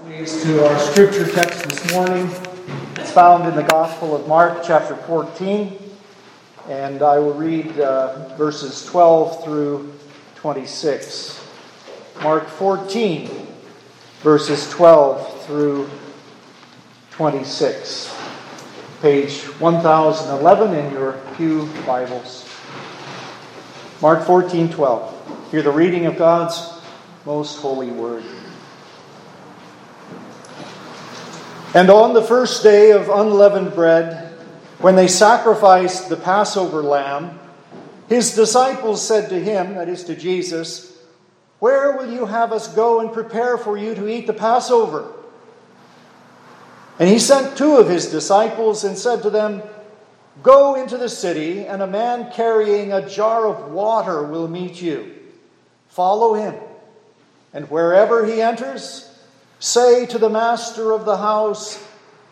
Please to our scripture text this morning. It's found in the Gospel of Mark, chapter 14, and I will read uh, verses 12 through 26. Mark 14, verses 12 through 26. Page 1011 in your Pew Bibles. Mark 14, 12. Hear the reading of God's most holy word. And on the first day of unleavened bread, when they sacrificed the Passover lamb, his disciples said to him, that is to Jesus, Where will you have us go and prepare for you to eat the Passover? And he sent two of his disciples and said to them, Go into the city, and a man carrying a jar of water will meet you. Follow him, and wherever he enters, Say to the master of the house,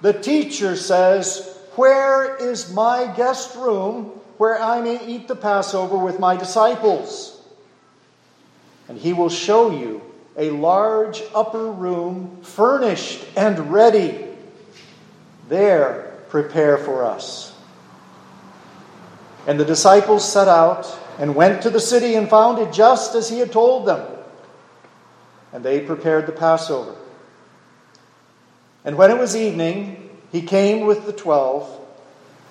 The teacher says, Where is my guest room where I may eat the Passover with my disciples? And he will show you a large upper room, furnished and ready. There, prepare for us. And the disciples set out and went to the city and found it just as he had told them. And they prepared the Passover. And when it was evening, he came with the twelve.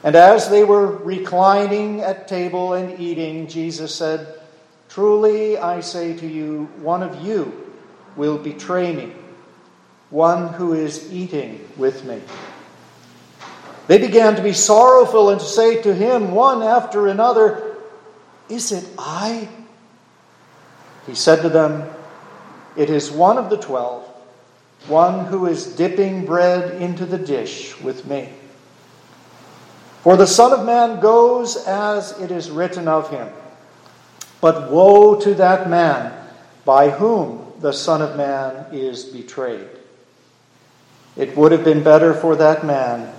And as they were reclining at table and eating, Jesus said, Truly I say to you, one of you will betray me, one who is eating with me. They began to be sorrowful and to say to him, one after another, Is it I? He said to them, It is one of the twelve one who is dipping bread into the dish with me. For the Son of Man goes as it is written of him. But woe to that man by whom the Son of Man is betrayed. It would have been better for that man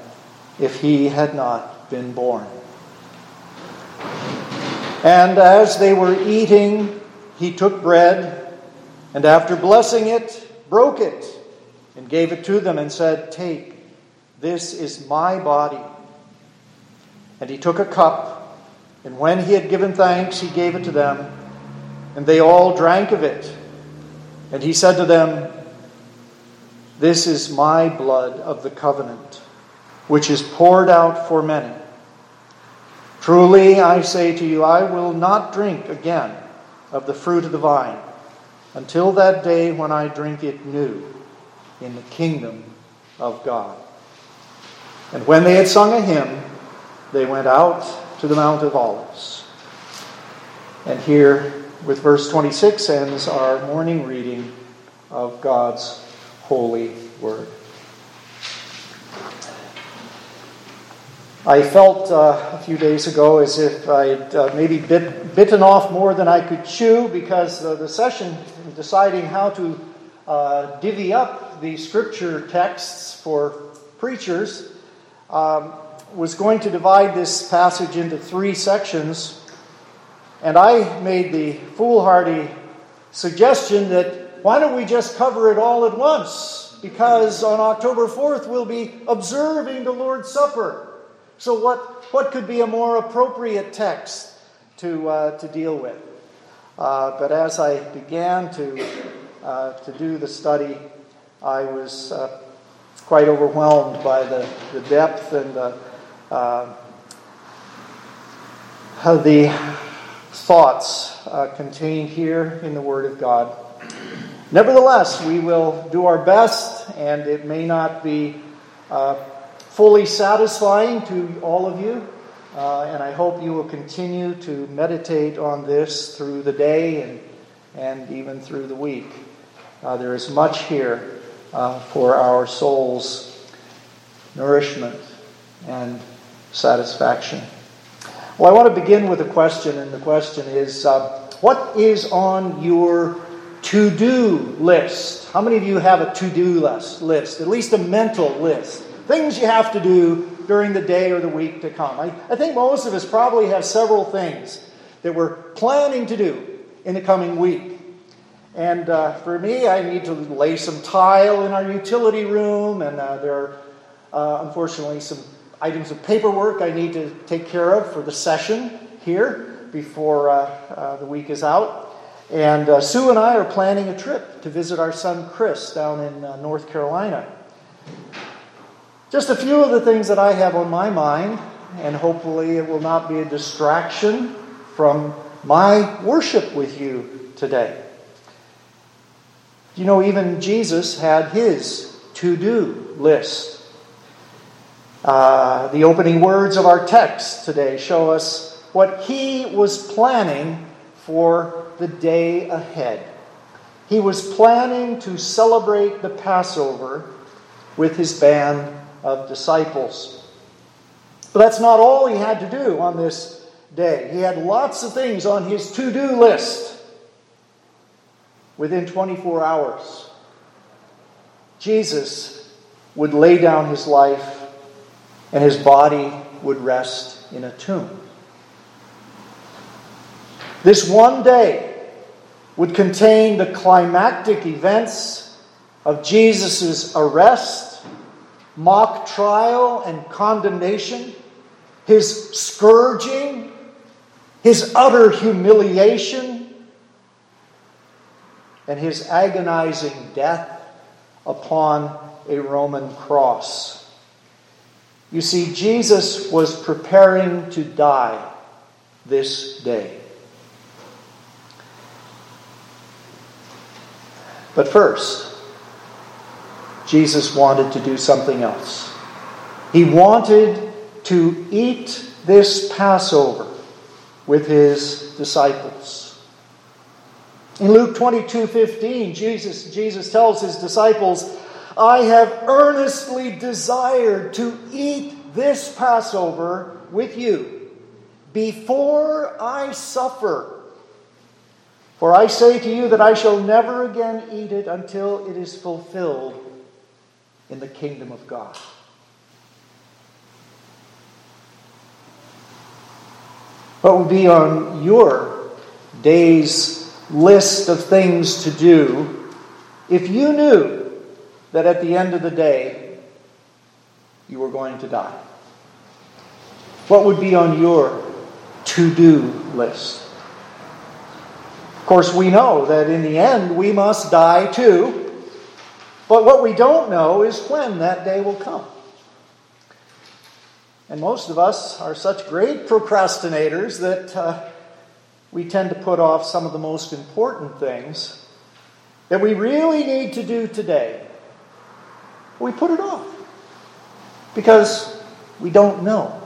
if he had not been born. And as they were eating, he took bread, and after blessing it, broke it and gave it to them and said, Take, this is my body. And he took a cup, and when he had given thanks, he gave it to them, and they all drank of it. And he said to them, This is my blood of the covenant, which is poured out for many. Truly, I say to you, I will not drink again of the fruit of the vine until that day when I drink it new in the kingdom of God. And when they had sung a hymn, they went out to the Mount of Olives. And here, with verse 26, ends our morning reading of God's holy word. I felt uh, a few days ago as if I'd uh, maybe bit, bitten off more than I could chew because uh, the session deciding how to uh, divvy up the scripture texts for preachers, um, was going to divide this passage into three sections. And I made the foolhardy suggestion that why don't we just cover it all at once? Because on October 4th, we'll be observing the Lord's Supper. So, what, what could be a more appropriate text to, uh, to deal with? Uh, but as I began to uh, to do the study, I was uh, quite overwhelmed by the, the depth and the, uh, the thoughts uh, contained here in the Word of God. Nevertheless, we will do our best, and it may not be uh, fully satisfying to all of you. Uh, and I hope you will continue to meditate on this through the day and, and even through the week. Uh, there is much here uh, for our soul's nourishment and satisfaction. Well, I want to begin with a question, and the question is uh, What is on your to do list? How many of you have a to do list, list, at least a mental list? Things you have to do during the day or the week to come. I, I think most of us probably have several things that we're planning to do in the coming week. And uh, for me, I need to lay some tile in our utility room, and uh, there are uh, unfortunately some items of paperwork I need to take care of for the session here before uh, uh, the week is out. And Sue and I are planning a trip to visit our son Chris down in North Carolina. Just a few of the things that I have on my mind, and hopefully it will not be a distraction from my worship with you today. You know, even Jesus had his to do list. Uh, the opening words of our text today show us what he was planning for the day ahead. He was planning to celebrate the Passover with his band of disciples. But that's not all he had to do on this day. He had lots of things on his to do list within 24 hours. Jesus would lay down his life and his body would rest in a tomb. This one day would contain the climactic events of Jesus' arrest, mock trial, and condemnation, his scourging, his utter humiliation, and his agonizing death upon a Roman cross. You see, Jesus was preparing to die this day. But first, Jesus wanted to do something else. He wanted to eat this Passover with his disciples. In Luke 22 15, Jesus, Jesus tells his disciples, I have earnestly desired to eat this Passover with you before I suffer. For I say to you that I shall never again eat it until it is fulfilled in the kingdom of God. What would be on your day's list of things to do if you knew that at the end of the day, you were going to die? What would be on your to do list? Of course, we know that in the end we must die too, but what we don't know is when that day will come. And most of us are such great procrastinators that uh, we tend to put off some of the most important things that we really need to do today we put it off because we don't know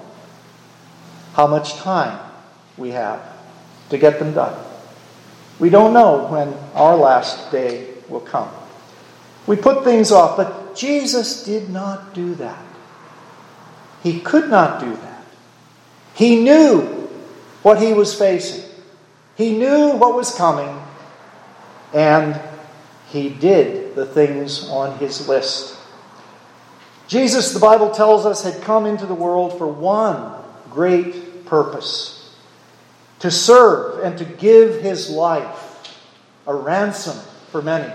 how much time we have to get them done. We don't know when our last day will come. We put things off, but Jesus did not do that. He could not do that. He knew what he was facing, he knew what was coming, and he did the things on his list. Jesus, the Bible tells us, had come into the world for one great purpose to serve and to give his life a ransom for many.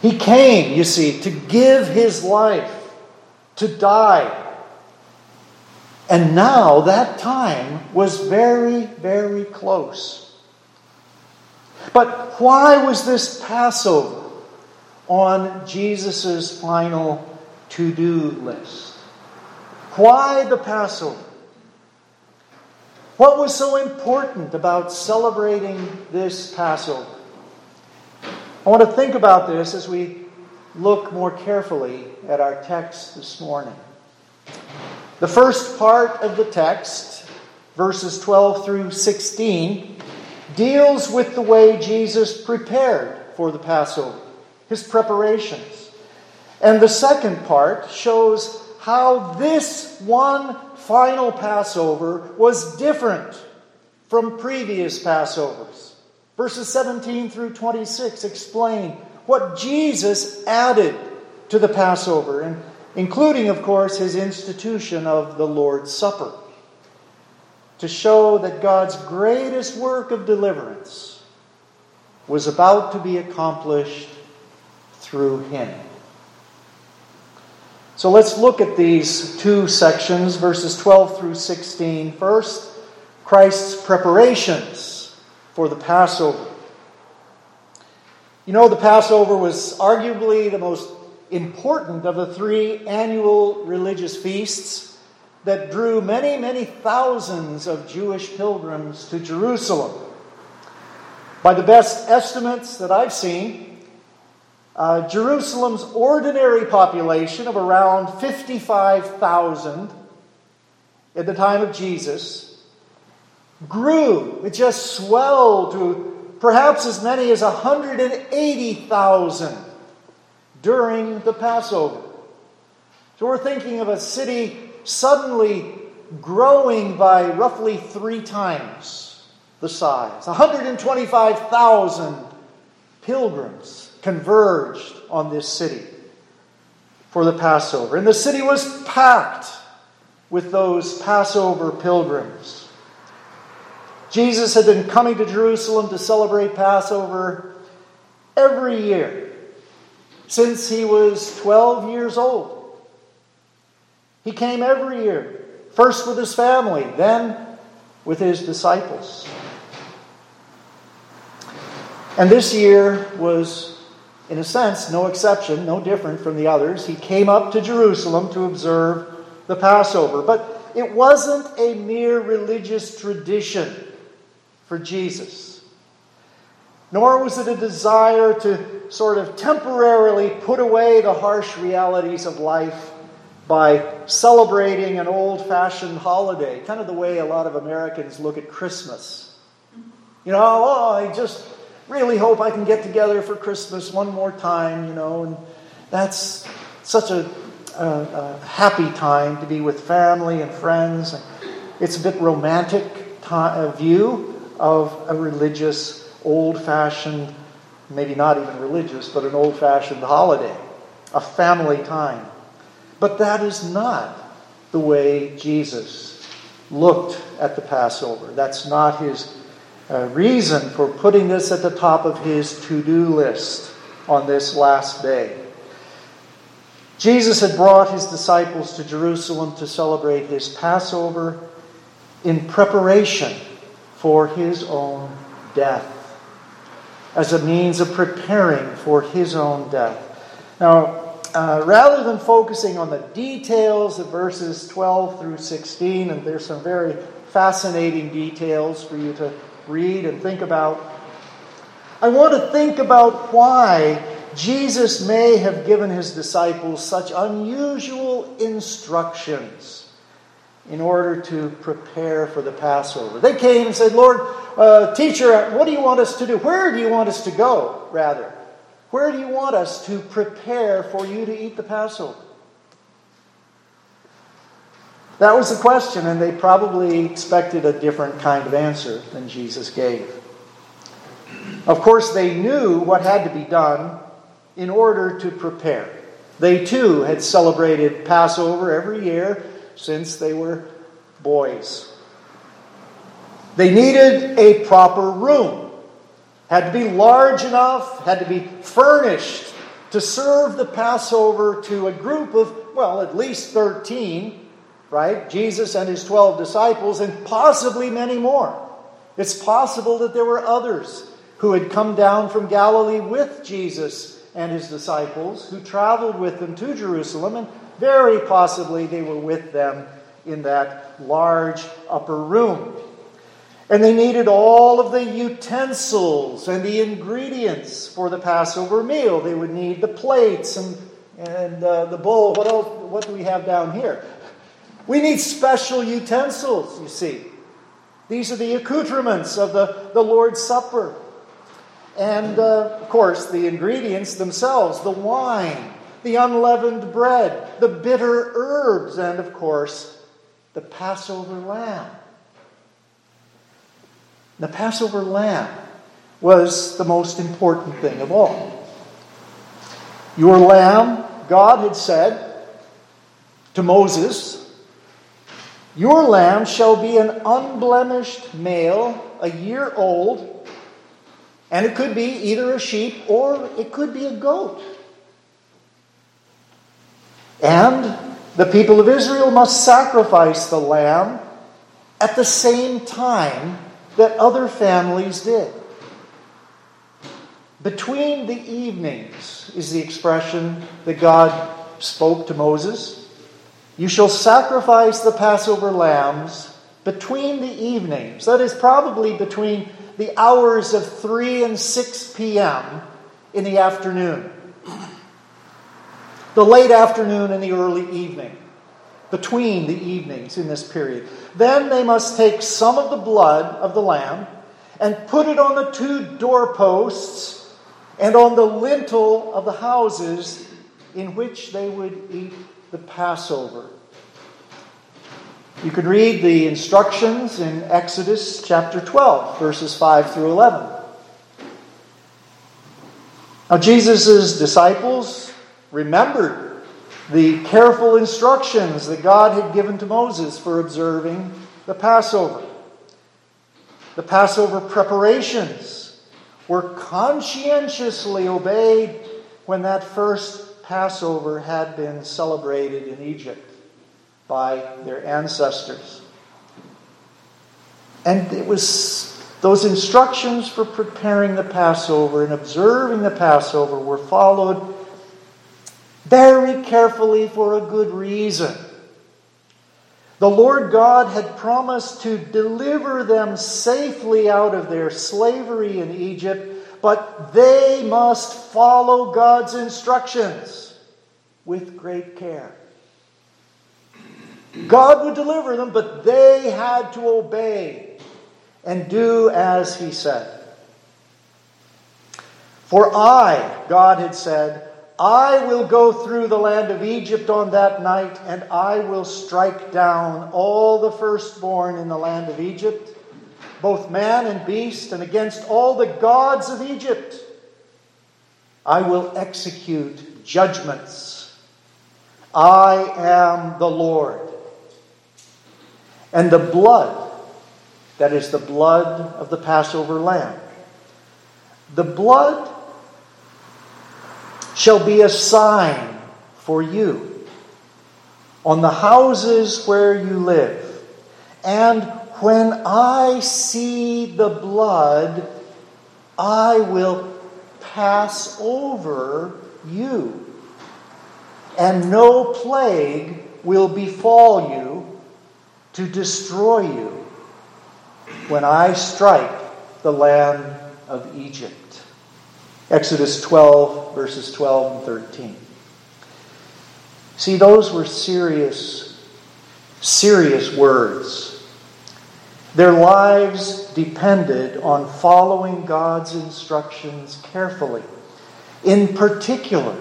He came, you see, to give his life, to die. And now that time was very, very close. But why was this Passover on Jesus' final to do list. Why the Passover? What was so important about celebrating this Passover? I want to think about this as we look more carefully at our text this morning. The first part of the text, verses 12 through 16, deals with the way Jesus prepared for the Passover, his preparations. And the second part shows how this one final Passover was different from previous Passovers. Verses 17 through 26 explain what Jesus added to the Passover, and including, of course, his institution of the Lord's Supper, to show that God's greatest work of deliverance was about to be accomplished through him. So let's look at these two sections, verses 12 through 16. First, Christ's preparations for the Passover. You know, the Passover was arguably the most important of the three annual religious feasts that drew many, many thousands of Jewish pilgrims to Jerusalem. By the best estimates that I've seen, uh, Jerusalem's ordinary population of around 55,000 at the time of Jesus grew. It just swelled to perhaps as many as 180,000 during the Passover. So we're thinking of a city suddenly growing by roughly three times the size. 125,000 pilgrims converged on this city for the Passover. And the city was packed with those Passover pilgrims. Jesus had been coming to Jerusalem to celebrate Passover every year since he was 12 years old. He came every year, first with his family, then with his disciples. And this year was, in a sense, no exception, no different from the others. He came up to Jerusalem to observe the Passover. But it wasn't a mere religious tradition for Jesus, nor was it a desire to sort of temporarily put away the harsh realities of life by celebrating an old fashioned holiday, kind of the way a lot of Americans look at Christmas. You know, oh, I just really hope I can get together for Christmas one more time, you know, and that's such a, a, a happy time to be with family and friends. It's a bit romantic uh, view of a religious, old fashioned, maybe not even religious, but an old fashioned holiday, a family time. But that is not the way Jesus looked at the Passover. That's not his uh, reason for putting this at the top of his to do list on this last day. Jesus had brought his disciples to Jerusalem to celebrate his Passover in preparation for his own death, as a means of preparing for his own death. Now, uh, rather than focusing on the details of verses 12 through 16, and there's some very fascinating details for you to read and think about, I want to think about why Jesus may have given his disciples such unusual instructions in order to prepare for the Passover. They came and said, Lord, uh, teacher, what do you want us to do? Where do you want us to go, rather? Where do you want us to prepare for you to eat the Passover? That was the question, and they probably expected a different kind of answer than Jesus gave. Of course, they knew what had to be done in order to prepare. They too had celebrated Passover every year since they were boys. They needed a proper room had to be large enough, had to be furnished to serve the Passover to a group of, well, at least 13, right? Jesus and his 12 disciples, and possibly many more. It's possible that there were others who had come down from Galilee with Jesus and his disciples, who traveled with them to Jerusalem, and very possibly they were with them in that large upper room. And they needed all of the utensils and the ingredients for the Passover meal. They would need the plates and, and uh, the bowl. What, else, what do we have down here? We need special utensils, you see. These are the accoutrements of the, the Lord's Supper. And, uh, of course, the ingredients themselves the wine, the unleavened bread, the bitter herbs, and, of course, the Passover lamb. The Passover lamb was the most important thing of all. Your lamb, God had said to Moses, Your lamb shall be an unblemished male, a year old, And it could be either a sheep or it could be a goat. And the people of Israel must sacrifice the lamb at the same time that other families did. Between the evenings is the expression that God spoke to Moses. You shall sacrifice the Passover lambs between the evenings. That is probably between the hours of 3 and 6 p.m. in the afternoon. The late afternoon and the early evening. Between the evenings in this period. Then they must take some of the blood of the lamb and put it on the two doorposts and on the lintel of the houses in which they would eat the Passover. You can read the instructions in Exodus chapter 12, verses 5 through 11. Now, Jesus' disciples remembered the careful instructions that God had given to Moses for observing the Passover. The Passover preparations were conscientiously obeyed when that first Passover had been celebrated in Egypt by their ancestors. And it was those instructions for preparing the Passover and observing the Passover were followed very carefully for a good reason. The Lord God had promised to deliver them safely out of their slavery in Egypt, but they must follow God's instructions with great care. God would deliver them, but they had to obey and do as He said. For I, God had said, I will go through the land of Egypt on that night, and I will strike down all the firstborn in the land of Egypt, both man and beast, and against all the gods of Egypt. I will execute judgments. I am the Lord. And the blood, that is the blood of the Passover lamb, the blood shall be a sign for you on the houses where you live. And when I see the blood, I will pass over you, and no plague will befall you to destroy you when I strike the land of Egypt. Exodus 12, verses 12 and 13. See, those were serious, serious words. Their lives depended on following God's instructions carefully. In particular,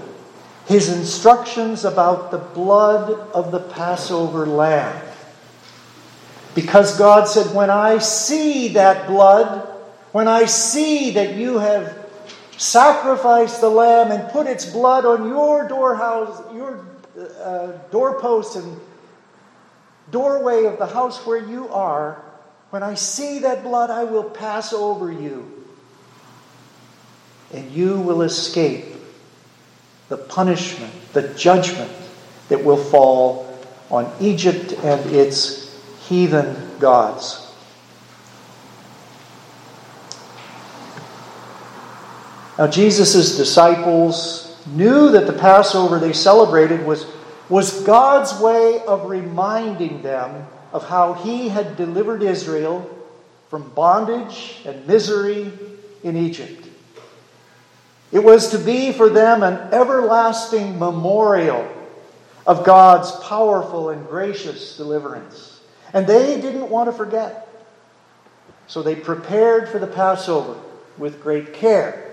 his instructions about the blood of the Passover lamb. Because God said, When I see that blood, when I see that you have sacrificed the lamb and put its blood on your doorhouse, your uh, doorpost and doorway of the house where you are, when I see that blood, I will pass over you. And you will escape the punishment, the judgment that will fall on Egypt and its heathen gods. Now, Jesus' disciples knew that the Passover they celebrated was, was God's way of reminding them of how He had delivered Israel from bondage and misery in Egypt. It was to be for them an everlasting memorial of God's powerful and gracious deliverance. And they didn't want to forget. So they prepared for the Passover with great care.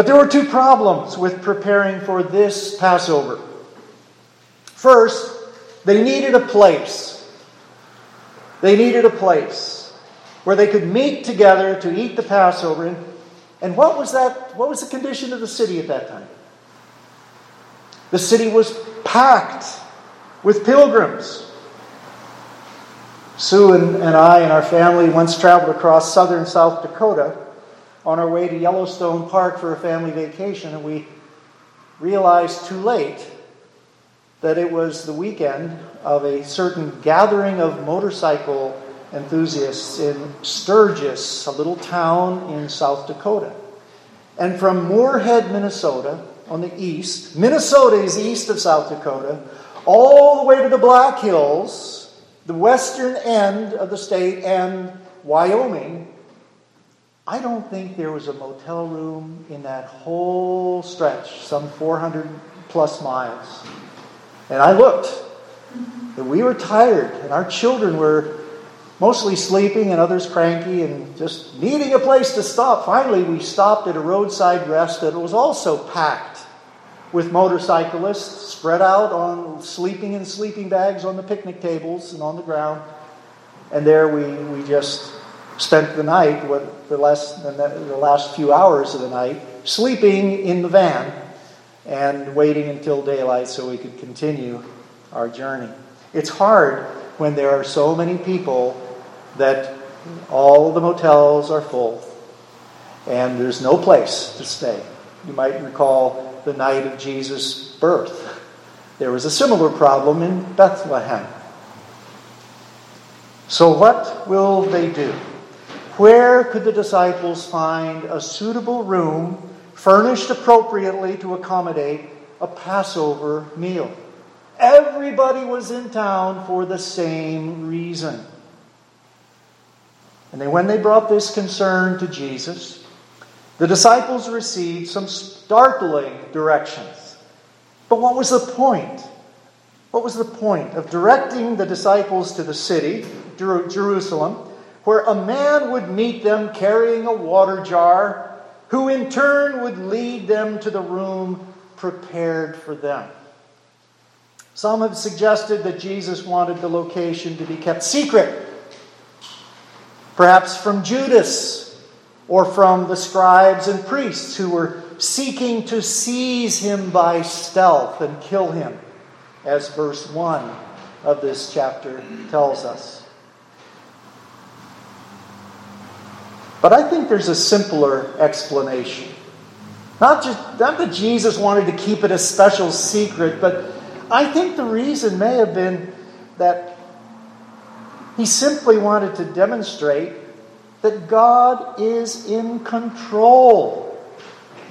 But there were two problems with preparing for this Passover. First, they needed a place. They needed a place where they could meet together to eat the Passover. And, what was that? What was the condition of the city at that time? The city was packed with pilgrims. Sue and, and I and our family once traveled across southern South Dakota on our way to Yellowstone Park for a family vacation, and we realized too late that it was the weekend of a certain gathering of motorcycle enthusiasts in Sturgis, a little town in South Dakota. And from Moorhead, Minnesota, on the east, Minnesota is east of South Dakota, all the way to the Black Hills, the western end of the state, and Wyoming. I don't think there was a motel room in that whole stretch, some 400 plus miles. And I looked, and we were tired, and our children were mostly sleeping and others cranky and just needing a place to stop. Finally, we stopped at a roadside rest that was also packed with motorcyclists spread out on sleeping in sleeping bags on the picnic tables and on the ground. And there we, we just spent the night, what, the, last, the last few hours of the night, sleeping in the van and waiting until daylight so we could continue our journey. It's hard when there are so many people that all the motels are full and there's no place to stay. You might recall the night of Jesus' birth. There was a similar problem in Bethlehem. So, what will they do? Where could the disciples find a suitable room furnished appropriately to accommodate a Passover meal? Everybody was in town for the same reason. And when they brought this concern to Jesus, the disciples received some startling directions. But what was the point? What was the point of directing the disciples to the city, Jerusalem, where a man would meet them carrying a water jar, who in turn would lead them to the room prepared for them? Some have suggested that Jesus wanted the location to be kept secret perhaps from Judas or from the scribes and priests who were seeking to seize him by stealth and kill him, as verse 1 of this chapter tells us. But I think there's a simpler explanation. Not just not that Jesus wanted to keep it a special secret, but I think the reason may have been that he simply wanted to demonstrate that God is in control.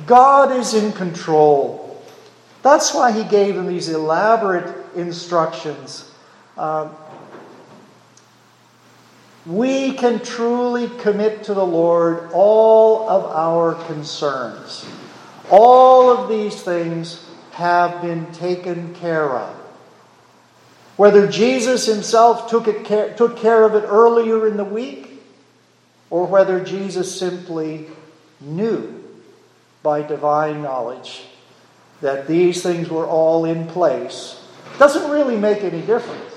God is in control. That's why he gave them these elaborate instructions. Um, we can truly commit to the Lord all of our concerns. All of these things have been taken care of. Whether Jesus himself took, it, took care of it earlier in the week, or whether Jesus simply knew by divine knowledge that these things were all in place, doesn't really make any difference.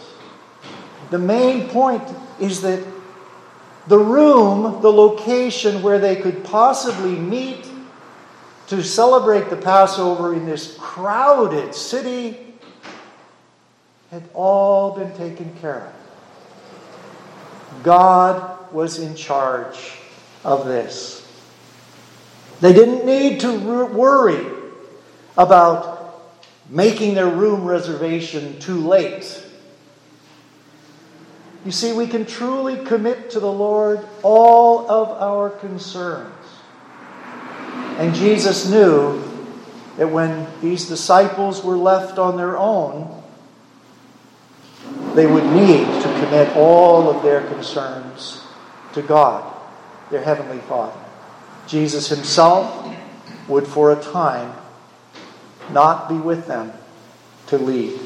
The main point is that the room, the location where they could possibly meet to celebrate the Passover in this crowded city had all been taken care of. God was in charge of this. They didn't need to worry about making their room reservation too late. You see, we can truly commit to the Lord all of our concerns. And Jesus knew that when these disciples were left on their own, they would need to commit all of their concerns to God, their Heavenly Father. Jesus Himself would, for a time, not be with them to lead.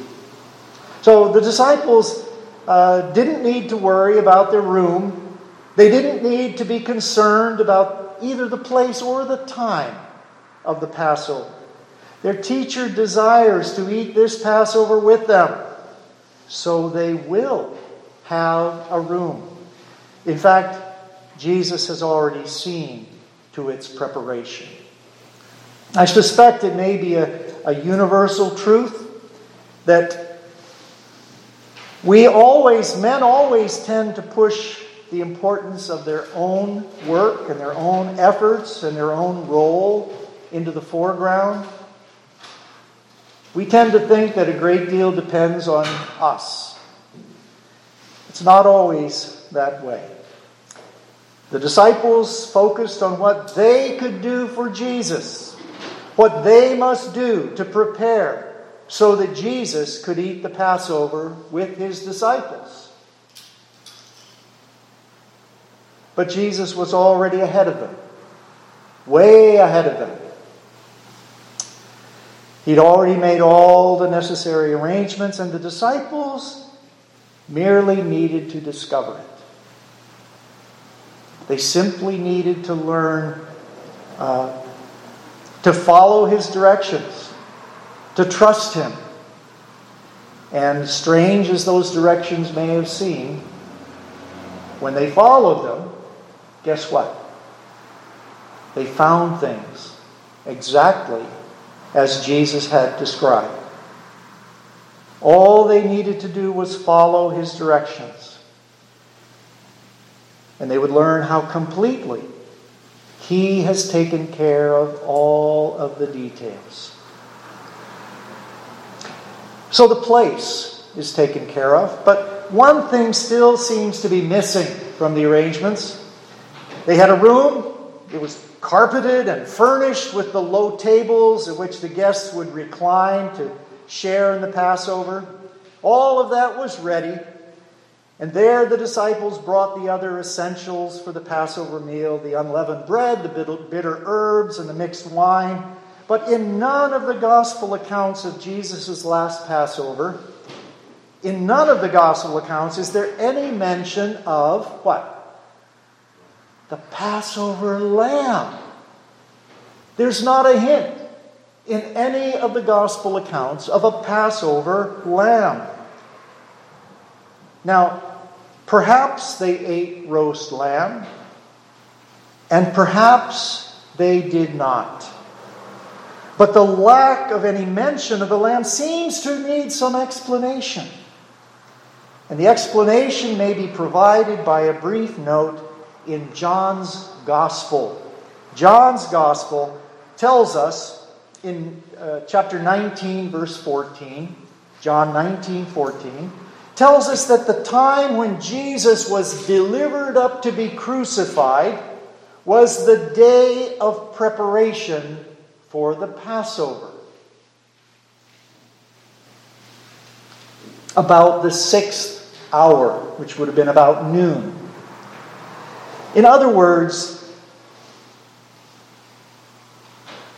So the disciples uh, didn't need to worry about their room. They didn't need to be concerned about either the place or the time of the Passover. Their teacher desires to eat this Passover with them so they will have a room. In fact, Jesus has already seen to its preparation. I suspect it may be a, a universal truth that We always, men always tend to push the importance of their own work and their own efforts and their own role into the foreground. We tend to think that a great deal depends on us. It's not always that way. The disciples focused on what they could do for Jesus, what they must do to prepare so that Jesus could eat the Passover with his disciples. But Jesus was already ahead of them, way ahead of them. He'd already made all the necessary arrangements, and the disciples merely needed to discover it. They simply needed to learn uh, to follow his directions, to trust him. And strange as those directions may have seemed, when they followed them, guess what? They found things exactly as Jesus had described. All they needed to do was follow his directions. And they would learn how completely he has taken care of all of the details. So the place is taken care of, but one thing still seems to be missing from the arrangements. They had a room, it was carpeted and furnished with the low tables at which the guests would recline to share in the Passover. All of that was ready. And there the disciples brought the other essentials for the Passover meal the unleavened bread, the bitter herbs, and the mixed wine. But in none of the gospel accounts of Jesus' last Passover, in none of the gospel accounts is there any mention of what? The Passover lamb. There's not a hint in any of the gospel accounts of a Passover lamb. Now, perhaps they ate roast lamb, and perhaps they did not. But the lack of any mention of the lamb seems to need some explanation. And the explanation may be provided by a brief note in John's Gospel. John's Gospel tells us in uh, chapter 19, verse 14, John 19, 14, tells us that the time when Jesus was delivered up to be crucified was the day of preparation for the Passover. About the sixth hour, which would have been about noon. In other words,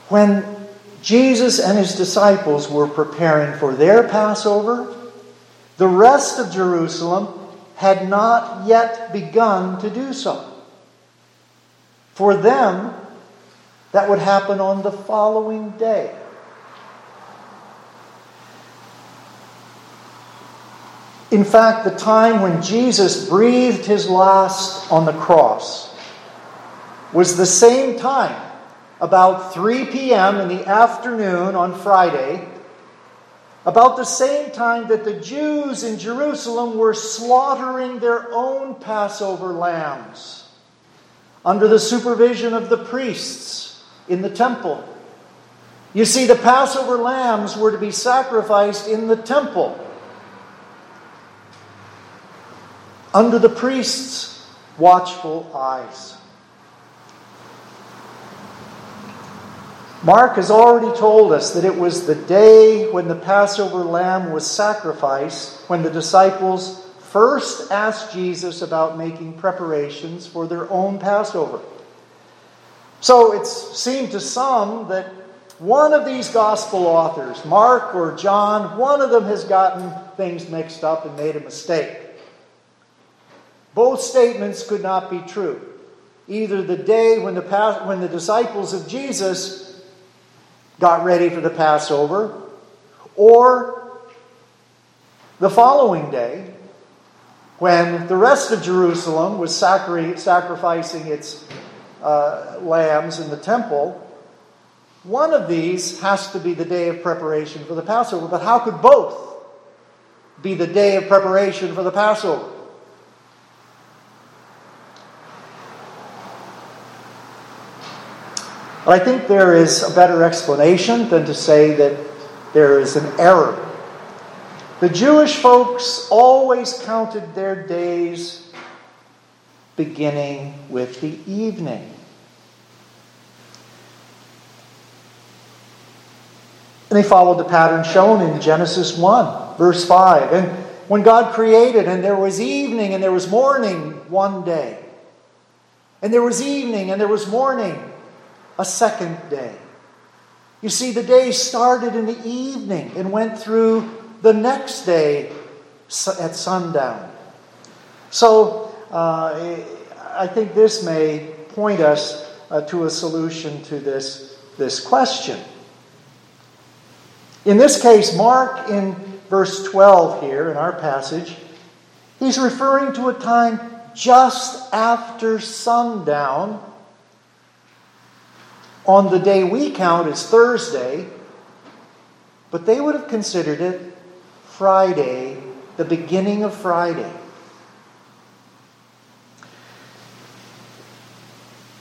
when Jesus and his disciples were preparing for their Passover, the rest of Jerusalem had not yet begun to do so. For them, that would happen on the following day. In fact, the time when Jesus breathed his last on the cross was the same time, about 3 p.m. in the afternoon on Friday, about the same time that the Jews in Jerusalem were slaughtering their own Passover lambs under the supervision of the priests in the temple. You see, the Passover lambs were to be sacrificed in the temple under the priests' watchful eyes. Mark has already told us that it was the day when the Passover lamb was sacrificed when the disciples first asked Jesus about making preparations for their own Passover. So it seemed to some that one of these gospel authors, Mark or John, one of them has gotten things mixed up and made a mistake. Both statements could not be true. Either the day when the, when the disciples of Jesus got ready for the Passover, or the following day, when the rest of Jerusalem was sacri- sacrificing its uh, lambs in the temple, one of these has to be the day of preparation for the Passover. But how could both be the day of preparation for the Passover. But I think there is a better explanation than to say that there is an error. The Jewish folks always counted their days beginning with the evening. And they followed the pattern shown in Genesis 1, verse 5. And when God created, and there was evening and there was morning one day, and there was evening and there was morning a second day. You see, the day started in the evening and went through the next day at sundown. So, I think this may point us uh, to a solution to this, this question. In this case, Mark, in verse 12 here in our passage, he's referring to a time just after sundown on the day we count as Thursday, but they would have considered it Friday, the beginning of Friday.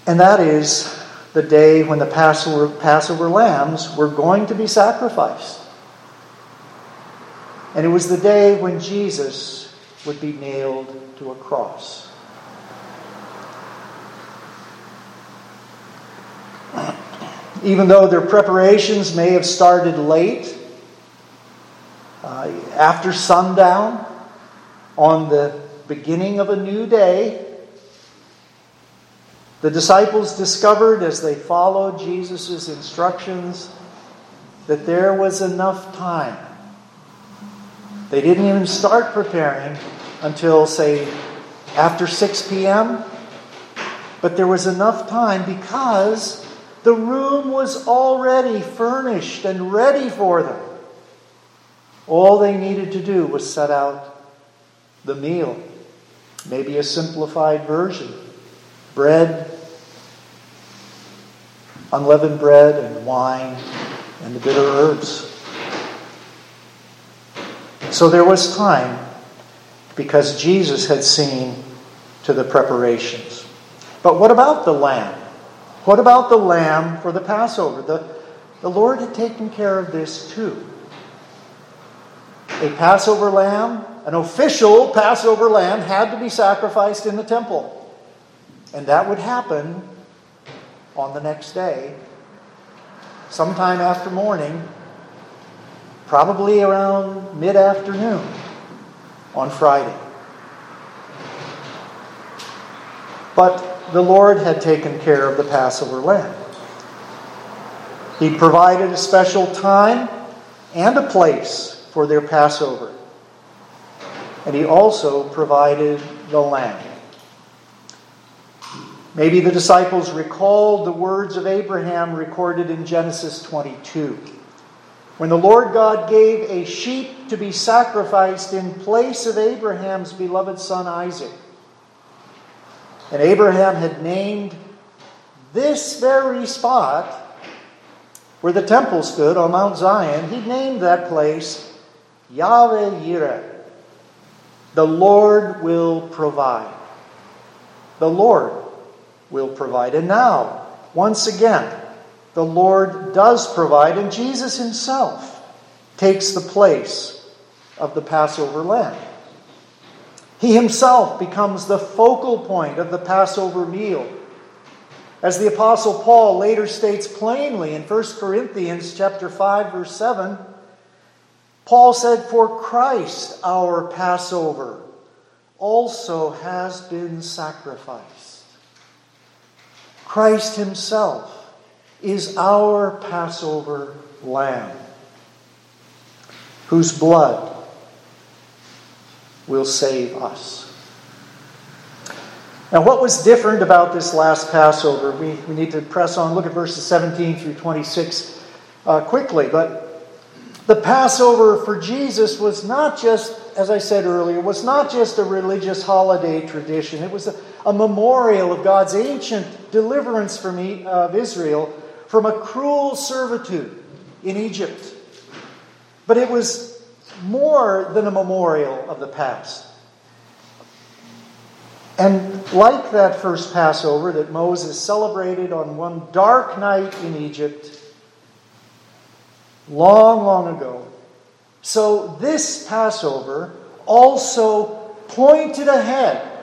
And that is the day when the Passover, Passover lambs were going to be sacrificed. And it was the day when Jesus would be nailed to a cross. Even though their preparations may have started late, uh, after sundown, on the beginning of a new day, the disciples discovered as they followed Jesus' instructions that there was enough time. They didn't even start preparing until, say, after 6 p.m., but there was enough time because the room was already furnished and ready for them. All they needed to do was set out the meal, maybe a simplified version bread, unleavened bread, and wine, and the bitter herbs. So there was time because Jesus had seen to the preparations. But what about the lamb? What about the lamb for the Passover? The, the Lord had taken care of this too. A Passover lamb, an official Passover lamb, had to be sacrificed in the temple. And that would happen on the next day, sometime after morning, probably around mid afternoon on Friday. But the Lord had taken care of the Passover lamb. He provided a special time and a place for their Passover. And He also provided the lamb. Maybe the disciples recalled the words of Abraham recorded in Genesis 22. When the Lord God gave a sheep to be sacrificed in place of Abraham's beloved son Isaac. And Abraham had named this very spot where the temple stood on Mount Zion, he named that place Yahweh Yireh. The Lord will provide. The Lord will provide. And now, once again, the Lord does provide, and Jesus himself takes the place of the Passover lamb. He himself becomes the focal point of the Passover meal. As the apostle Paul later states plainly in 1 Corinthians chapter 5 verse 7, Paul said, "For Christ our Passover also has been sacrificed." Christ Himself is our Passover lamb, whose blood will save us. Now, what was different about this last Passover? We, we need to press on, look at verses 17 through 26 uh, quickly. But the Passover for Jesus was not just, as I said earlier, was not just a religious holiday tradition. It was a, a memorial of God's ancient deliverance from of Israel from a cruel servitude in Egypt. But it was more than a memorial of the past. And like that first Passover that Moses celebrated on one dark night in Egypt, long, long ago, so this Passover also pointed ahead.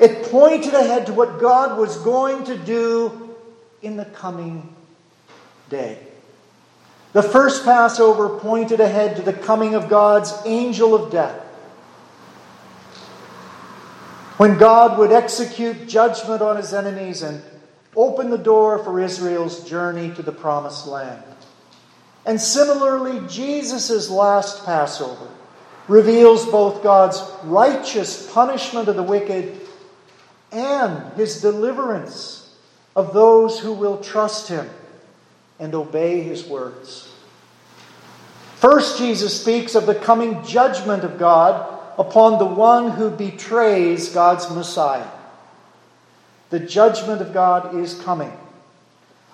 It pointed ahead to what God was going to do in the coming day. The first Passover pointed ahead to the coming of God's angel of death. When God would execute judgment on his enemies and open the door for Israel's journey to the promised land. And similarly, Jesus' last Passover reveals both God's righteous punishment of the wicked and his deliverance of those who will trust him and obey his words. First, Jesus speaks of the coming judgment of God upon the one who betrays God's Messiah. The judgment of God is coming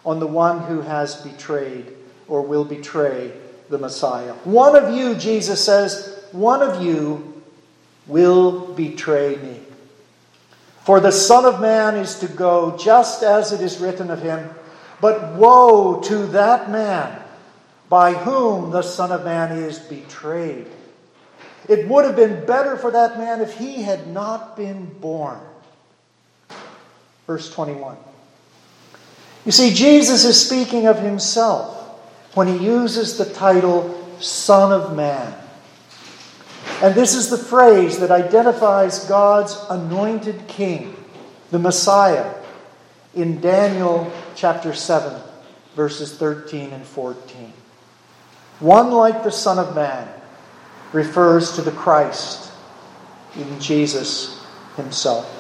on the one who has betrayed or will betray the Messiah. One of you, Jesus says, one of you will betray me. For the Son of Man is to go just as it is written of him. But woe to that man by whom the Son of Man is betrayed. It would have been better for that man if he had not been born. Verse 21. You see, Jesus is speaking of himself when he uses the title Son of Man. And this is the phrase that identifies God's anointed king, the Messiah, in Daniel chapter 7, verses 13 and 14. One like the Son of Man refers to the Christ, even Jesus himself.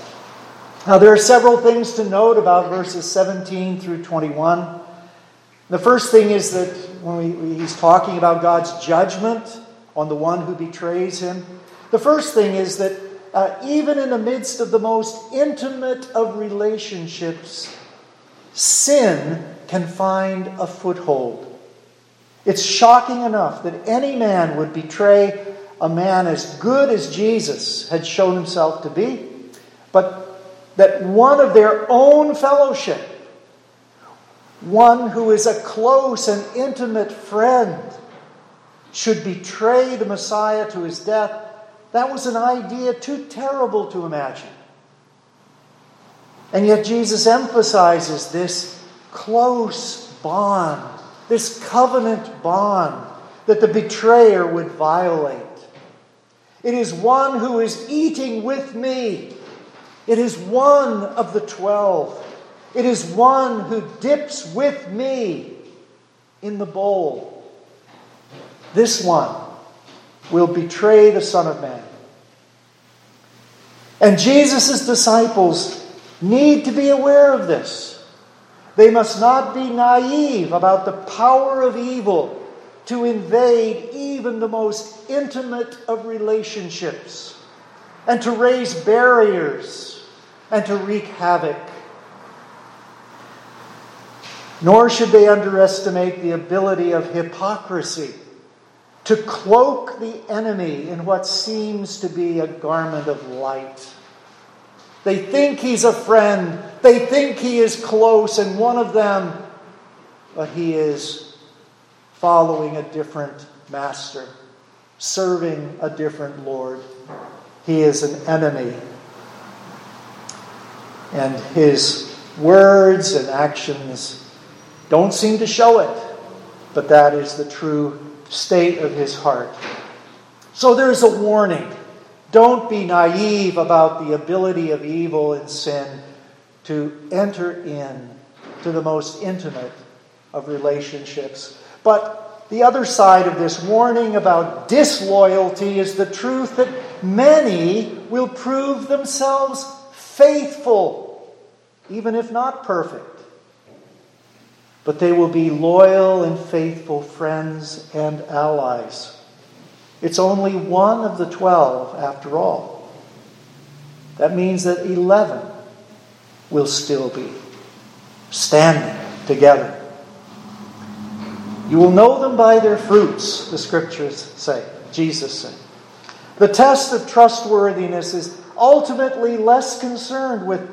Now, there are several things to note about verses 17 through 21. The first thing is that when we, he's talking about God's judgment on the one who betrays him, the first thing is that uh, even in the midst of the most intimate of relationships, sin can find a foothold. It's shocking enough that any man would betray a man as good as Jesus had shown himself to be, but that one of their own fellowship, one who is a close and intimate friend, should betray the Messiah to his death, that was an idea too terrible to imagine. And yet Jesus emphasizes this close bond this covenant bond that the betrayer would violate. It is one who is eating with me. It is one of the twelve. It is one who dips with me in the bowl. This one will betray the Son of Man. And Jesus' disciples need to be aware of this. They must not be naive about the power of evil to invade even the most intimate of relationships and to raise barriers and to wreak havoc. Nor should they underestimate the ability of hypocrisy to cloak the enemy in what seems to be a garment of light. They think he's a friend. They think he is close, and one of them, but he is following a different master, serving a different Lord. He is an enemy. And his words and actions don't seem to show it, but that is the true state of his heart. So there's a warning. Don't be naive about the ability of evil and sin to enter in to the most intimate of relationships. But the other side of this warning about disloyalty is the truth that many will prove themselves faithful, even if not perfect. But they will be loyal and faithful friends and allies. It's only one of the twelve after all. That means that 11 will still be standing together. You will know them by their fruits, the scriptures say. Jesus said. The test of trustworthiness is ultimately less concerned with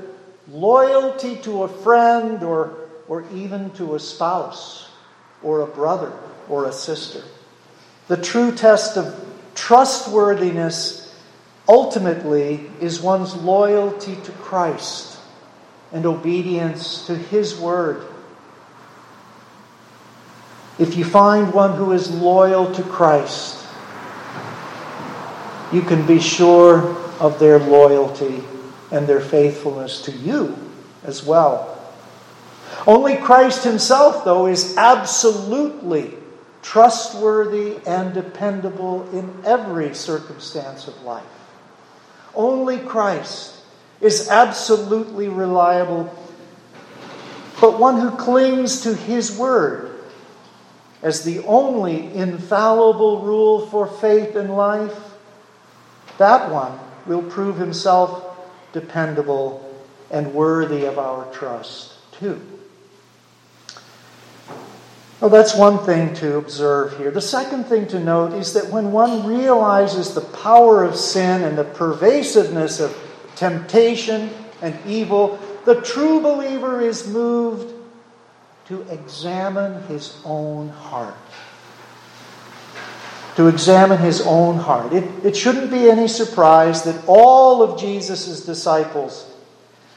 loyalty to a friend or, or even to a spouse or a brother or a sister. The true test of trustworthiness ultimately is one's loyalty to Christ and obedience to His word. If you find one who is loyal to Christ, you can be sure of their loyalty and their faithfulness to you as well. Only Christ Himself, though, is absolutely trustworthy and dependable in every circumstance of life. Only Christ is absolutely reliable, but one who clings to His Word as the only infallible rule for faith and life, that one will prove himself dependable and worthy of our trust too. Well, that's one thing to observe here. The second thing to note is that when one realizes the power of sin and the pervasiveness of temptation and evil, the true believer is moved to examine his own heart. To examine his own heart. It, it shouldn't be any surprise that all of Jesus' disciples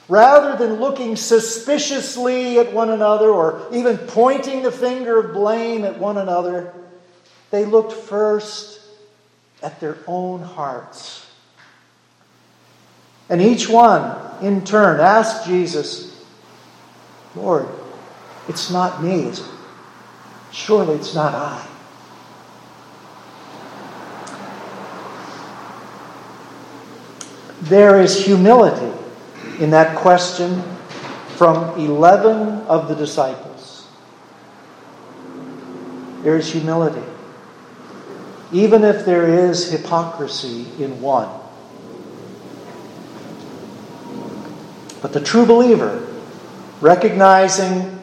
Rather than looking suspiciously at one another or even pointing the finger of blame at one another, they looked first at their own hearts. And each one, in turn, asked Jesus, Lord, it's not me, it? Surely it's not I. There is humility in that question from 11 of the disciples. There is humility. Even if there is hypocrisy in one. But the true believer, recognizing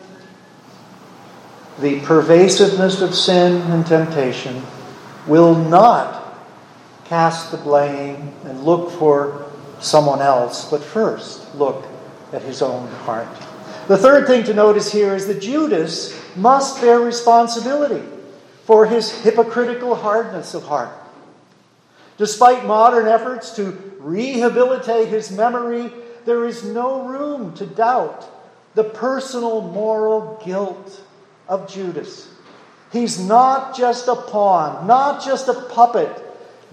the pervasiveness of sin and temptation, will not cast the blame and look for someone else, but first look at his own heart. The third thing to notice here is that Judas must bear responsibility for his hypocritical hardness of heart. Despite modern efforts to rehabilitate his memory, there is no room to doubt the personal moral guilt of Judas. He's not just a pawn, not just a puppet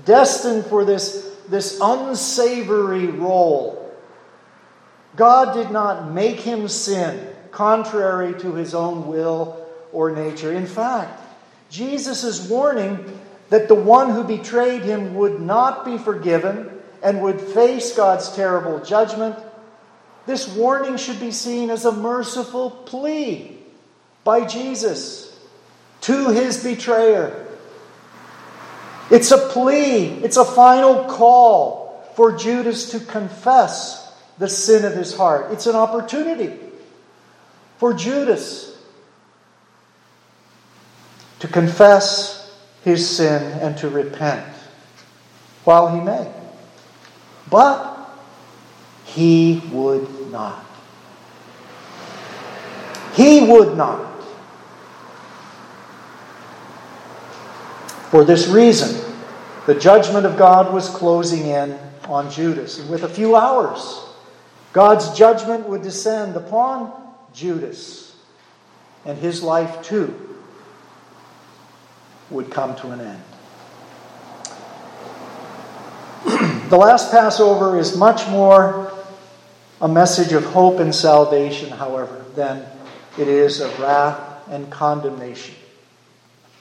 destined for this this unsavory role. God did not make him sin contrary to his own will or nature. In fact, Jesus is warning that the one who betrayed him would not be forgiven and would face God's terrible judgment. This warning should be seen as a merciful plea by Jesus to his betrayer it's a plea, it's a final call for Judas to confess the sin of his heart. It's an opportunity for Judas to confess his sin and to repent while he may. But he would not. He would not. For this reason, the judgment of God was closing in on Judas. And with a few hours, God's judgment would descend upon Judas, and his life too would come to an end. the last Passover is much more a message of hope and salvation, however, than it is of wrath and condemnation.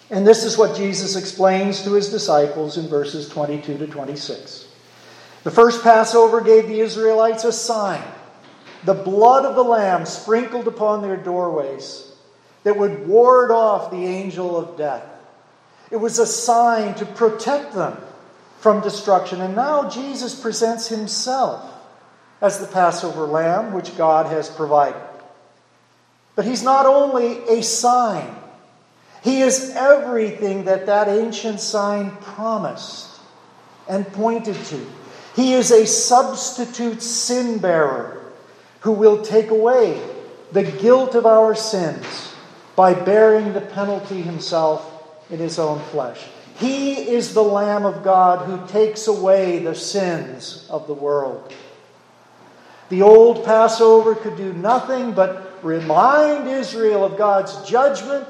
And this is what Jesus explains to his disciples in verses 22 to 26. The first Passover gave the Israelites a sign the blood of the Lamb sprinkled upon their doorways that would ward off the angel of death. It was a sign to protect them from destruction. And now Jesus presents himself as the Passover lamb which God has provided. But he's not only a sign He is everything that that ancient sign promised and pointed to. He is a substitute sin bearer who will take away the guilt of our sins by bearing the penalty himself in his own flesh. He is the Lamb of God who takes away the sins of the world. The old Passover could do nothing but remind Israel of God's judgment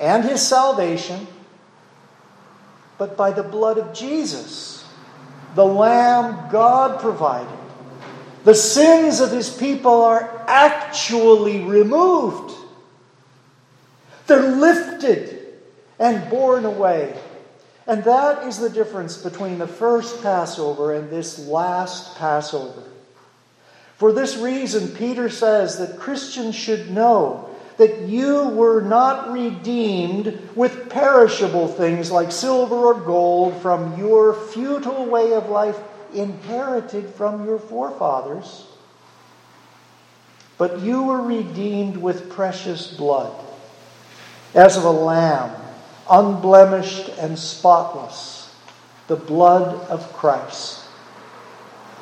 and his salvation. But by the blood of Jesus, the Lamb God provided, the sins of his people are actually removed. They're lifted and borne away. And that is the difference between the first Passover and this last Passover. For this reason, Peter says that Christians should know that you were not redeemed with perishable things like silver or gold from your futile way of life inherited from your forefathers, but you were redeemed with precious blood, as of a lamb, unblemished and spotless, the blood of Christ.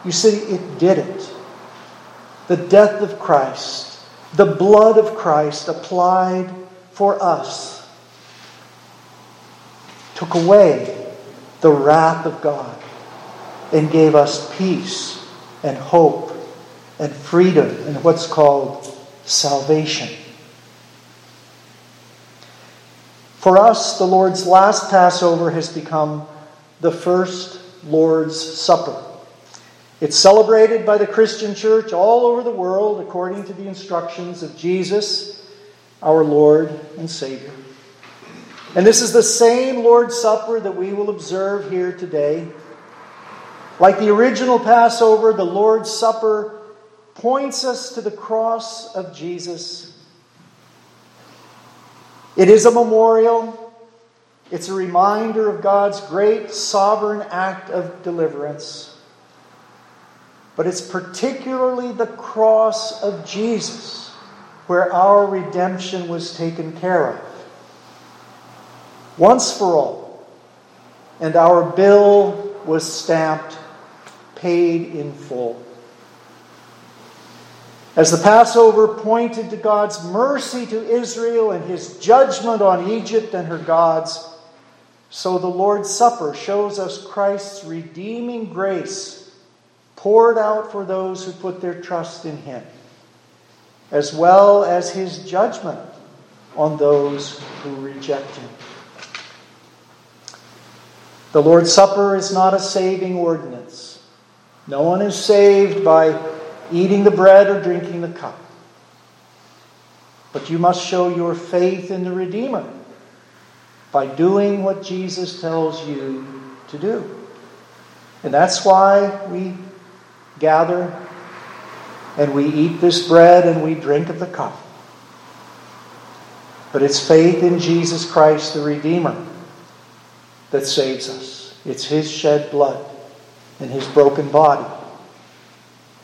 You see, it did it. The death of Christ the blood of Christ applied for us took away the wrath of God and gave us peace and hope and freedom and what's called salvation. For us, the Lord's last Passover has become the first Lord's Supper. It's celebrated by the Christian church all over the world according to the instructions of Jesus, our Lord and Savior. And this is the same Lord's Supper that we will observe here today. Like the original Passover, the Lord's Supper points us to the cross of Jesus. It is a memorial, it's a reminder of God's great sovereign act of deliverance. But it's particularly the cross of Jesus where our redemption was taken care of. Once for all. And our bill was stamped, paid in full. As the Passover pointed to God's mercy to Israel and his judgment on Egypt and her gods, so the Lord's Supper shows us Christ's redeeming grace poured out for those who put their trust in Him, as well as His judgment on those who reject Him. The Lord's Supper is not a saving ordinance. No one is saved by eating the bread or drinking the cup. But you must show your faith in the Redeemer by doing what Jesus tells you to do. And that's why we gather and we eat this bread and we drink of the cup. But it's faith in Jesus Christ, the Redeemer, that saves us. It's His shed blood and His broken body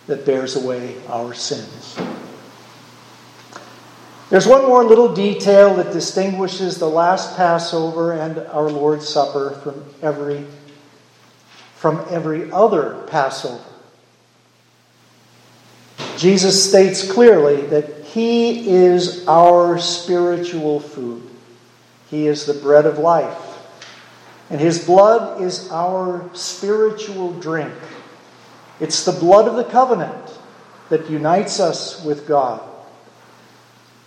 that bears away our sins. There's one more little detail that distinguishes the last Passover and our Lord's Supper from every, from every other Passover. Jesus states clearly that He is our spiritual food. He is the bread of life. And His blood is our spiritual drink. It's the blood of the covenant that unites us with God.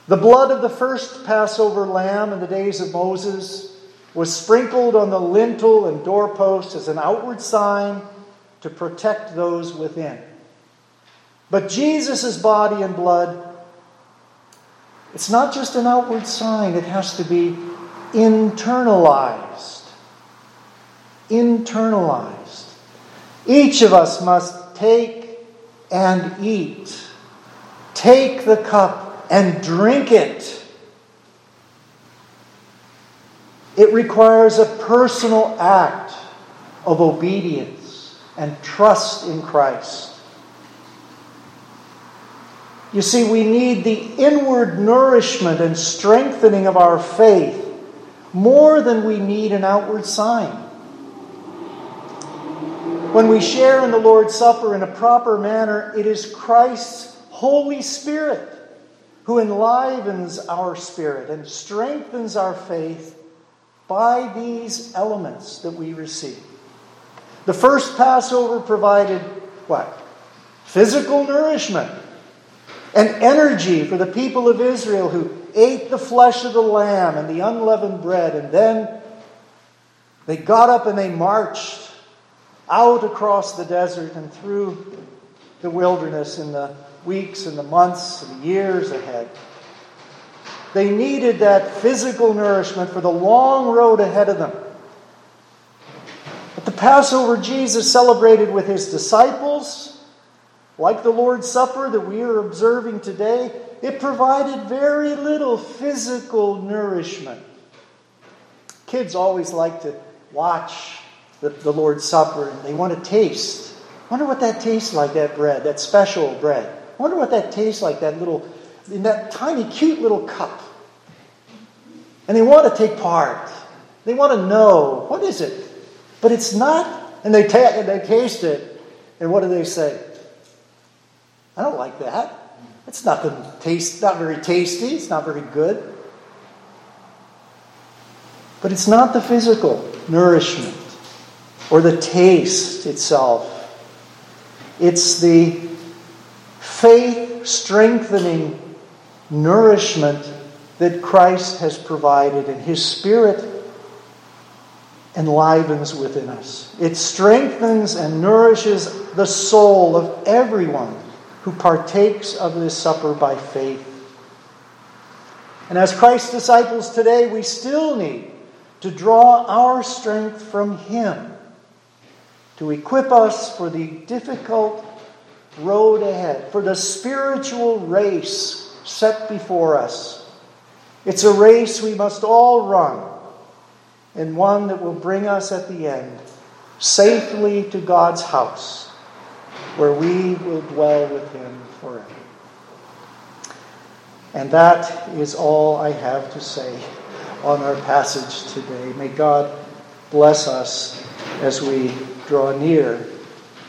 The blood of the first Passover lamb in the days of Moses was sprinkled on the lintel and doorpost as an outward sign to protect those within. But Jesus' body and blood, it's not just an outward sign, it has to be internalized. Internalized. Each of us must take and eat. Take the cup and drink it. It requires a personal act of obedience and trust in Christ. You see, we need the inward nourishment and strengthening of our faith more than we need an outward sign. When we share in the Lord's Supper in a proper manner, it is Christ's Holy Spirit who enlivens our spirit and strengthens our faith by these elements that we receive. The first Passover provided what? Physical nourishment and energy for the people of Israel who ate the flesh of the lamb and the unleavened bread, and then they got up and they marched out across the desert and through the wilderness in the weeks and the months and the years ahead. They needed that physical nourishment for the long road ahead of them. But the Passover Jesus celebrated with his disciples, like the Lord's Supper that we are observing today, it provided very little physical nourishment. Kids always like to watch the, the Lord's Supper and they want to taste. Wonder what that tastes like, that bread, that special bread. Wonder what that tastes like, that little, in that tiny, cute little cup. And they want to take part. They want to know, what is it? But it's not, and they, ta- and they taste it, and what do they say? I don't like that. It's nothing taste, not very tasty. It's not very good. But it's not the physical nourishment or the taste itself. It's the faith strengthening nourishment that Christ has provided, and His Spirit enlivens within us. It strengthens and nourishes the soul of everyone who partakes of this supper by faith. And as Christ's disciples today, we still need to draw our strength from Him to equip us for the difficult road ahead, for the spiritual race set before us. It's a race we must all run, and one that will bring us at the end safely to God's house where we will dwell with him forever. And that is all I have to say on our passage today. May God bless us as we draw near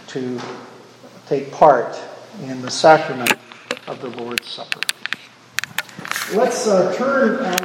to take part in the sacrament of the Lord's Supper. Let's uh, turn.